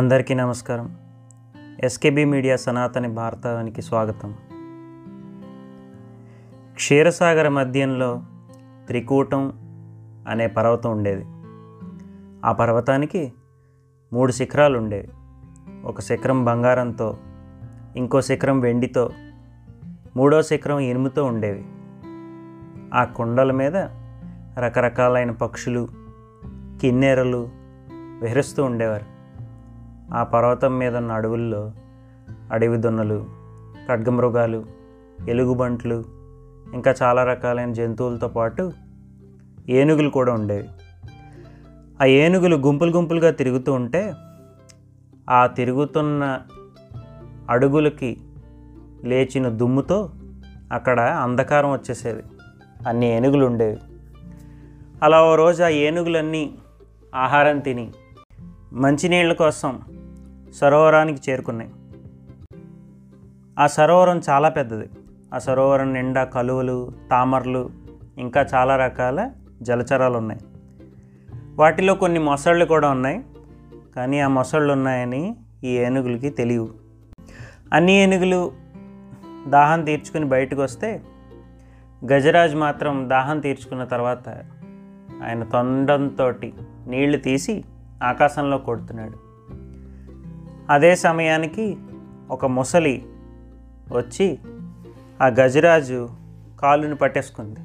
అందరికీ నమస్కారం. SKB media Sanatani భారతానికి స్వాగతం. క్షీరసాగర మధ్యంలో త్రికూటం అనే పర్వతం ఉండేది. ఆ పర్వతానికి మూడు శిఖరాలు ఉండేవి. ఒక శిఖరం బంగారంతో ఇంకో శిఖరం వెండితో మూడో శిఖరం ఇనుముతో ఉండేవి. ఆ కొండల మీద రకరకాలైన పక్షులు కిన్నెరలు విహరిస్తూ ఉండేవారు. ఆ పర్వతం మీద ఉన్న అడవుల్లో అడవి దున్నలు ఖడ్గమృగాలు ఎలుగుబంట్లు ఇంకా చాలా రకాలైన జంతువులతో పాటు ఏనుగులు కూడా ఉండేవి. ఆ ఏనుగులు గుంపులు గుంపులుగా తిరుగుతూ ఉంటే ఆ తిరుగుతున్న అడుగులకి లేచిన దుమ్ముతో అక్కడ అంధకారం వచ్చేసేది. అన్ని ఏనుగులు ఉండేవి. అలా ఓ రోజు ఆ ఏనుగులన్నీ ఆహారం తిని మంచినీళ్ళ కోసం సరోవరానికి చేరుకున్నాయి. ఆ సరోవరం చాలా పెద్దది. ఆ సరోవరం నిండా కలువలు తామరలు ఇంకా చాలా రకాల జలచరాలు ఉన్నాయి. వాటిలో కొన్ని మొసళ్ళు కూడా ఉన్నాయి. కానీ ఆ మొసళ్ళు ఉన్నాయని ఈ ఏనుగులకి తెలియవు. అన్ని ఏనుగులు దాహం తీర్చుకుని బయటకు వస్తే గజరాజ్ మాత్రం దాహం తీర్చుకున్న తర్వాత ఆయన తొండంతో నీళ్ళు తీసి ఆకాశంలో కొడుతున్నాడు. అదే సమయానికి ఒక ముసలి వచ్చి ఆ గజరాజు కాలుని పట్టేసుకుంది.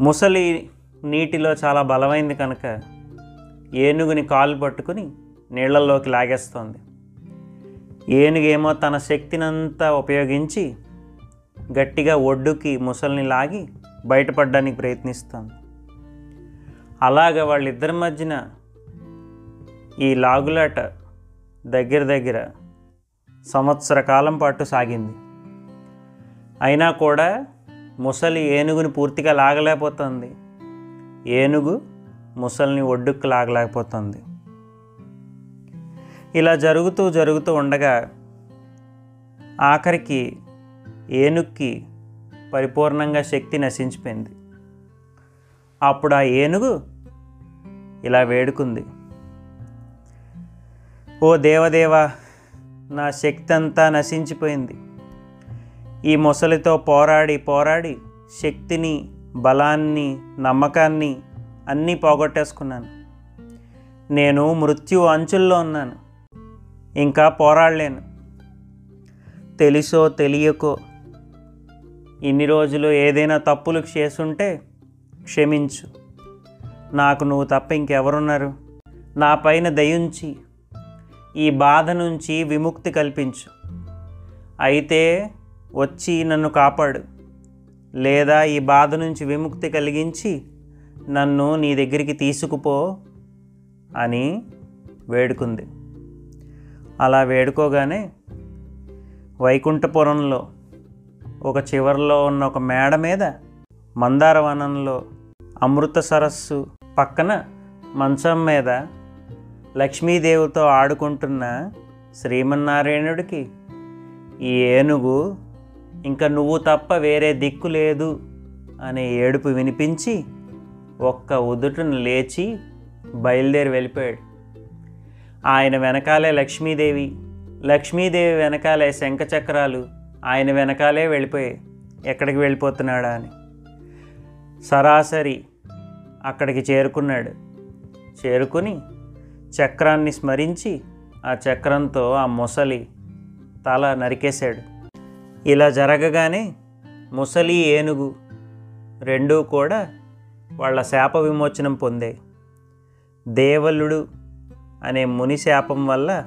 ముసలి నీటిలో చాలా బలమైంది కనుక ఏనుగుని కాలు పట్టుకుని నీళ్ళలోకి లాగేస్తోంది. ఏనుగేమో తన శక్తినంతా ఉపయోగించి గట్టిగా ఒడ్డుకి ముసలిని లాగి బయటపడడానికి ప్రయత్నిస్తుంది. అలాగ వాళ్ళిద్దరి మధ్యన ఈ లాగులాట దగ్గర దగ్గర సంవత్సర కాలం పాటు సాగింది. అయినా కూడా ముసలి ఏనుగుని పూర్తిగా లాగలేకపోతుంది. ఏనుగు ముసలిని ఒడ్డుకు లాగలేకపోతుంది. ఇలా జరుగుతూ జరుగుతూ ఉండగా ఆఖరికి ఏనుగుకి పరిపూర్ణంగా శక్తి నశించిపోయింది. అప్పుడు ఆ ఏనుగు ఇలా వేడుకుంది. ఓ దేవదేవా నా శక్తి అంతా నశించిపోయింది. ఈ మొసలితో పోరాడి పోరాడి శక్తిని బలాన్ని నమ్మకాన్ని అన్నీ పోగొట్టేసుకున్నాను. నేను మృత్యు అంచుల్లో ఉన్నాను. ఇంకా పోరాడలేను. తెలుసో తెలియకో ఇన్ని రోజులు ఏదైనా తప్పులు చేసుంటే క్షమించు. నాకు నువ్వు తప్ప ఇంకెవరున్నారు? నా పైన దయించి ఈ బాధ నుంచి విముక్తి కల్పించు. అయితే వచ్చి నన్ను కాపాడు. లేదా ఈ బాధ నుంచి విముక్తి కలిగించి నన్ను నీ దగ్గరికి తీసుకుపో అని వేడుకుంది. అలా వేడుకోగానే వైకుంఠపురంలో ఒక చివరిలో ఉన్న ఒక మేడ మీద మందార వనంలో అమృత సరస్సు పక్కన మంచం మీద లక్ష్మీదేవితో ఆడుకుంటున్న శ్రీమన్నారాయణుడికి ఈ ఏనుగు ఇంకా నువ్వు తప్ప వేరే దిక్కు లేదు అనే ఏడుపు వినిపించి ఒక్క ఉదుటును లేచి బయలుదేరి వెళ్ళిపోయాడు. ఆయన వెనకాలే లక్ష్మీదేవి లక్ష్మీదేవి వెనకాలే శంఖచక్రాలు ఆయన వెనకాలే వెళ్ళిపోయాయి ఎక్కడికి వెళ్ళిపోతున్నాడా అని. సరాసరి అక్కడికి చేరుకున్నాడు. చేరుకుని చక్రాన్ని స్మరించి ఆ చక్రంతో ఆ ముసలి తల నరికేశాడు. ఇలా జరగగానే ముసలి ఏనుగు రెండూ కూడా వాళ్ళ శాప విమోచనం పొందే దేవలుడు అనే ముని శాపం వల్ల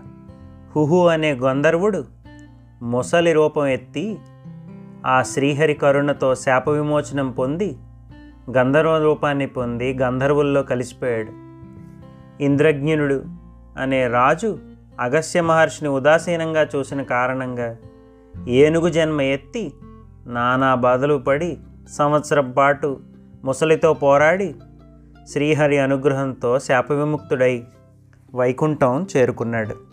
హుహు అనే గంధర్వుడు ముసలి రూపం ఎత్తి ఆ శ్రీహరి కరుణతో శాప విమోచనం పొంది గంధర్వ రూపాన్ని పొంది గంధర్వుల్లో కలిసిపోయాడు. ఇంద్రజ్ఞనుడు అనే రాజు అగస్య మహర్షిని ఉదాసీనంగా చూసిన కారణంగా ఏనుగు జన్మ ఎత్తి నానా బాధలు పడి సంవత్సరం పాటు ముసలితో పోరాడి శ్రీహరి అనుగ్రహంతో శాప విముక్తుడై వైకుంఠం చేరుకున్నాడు.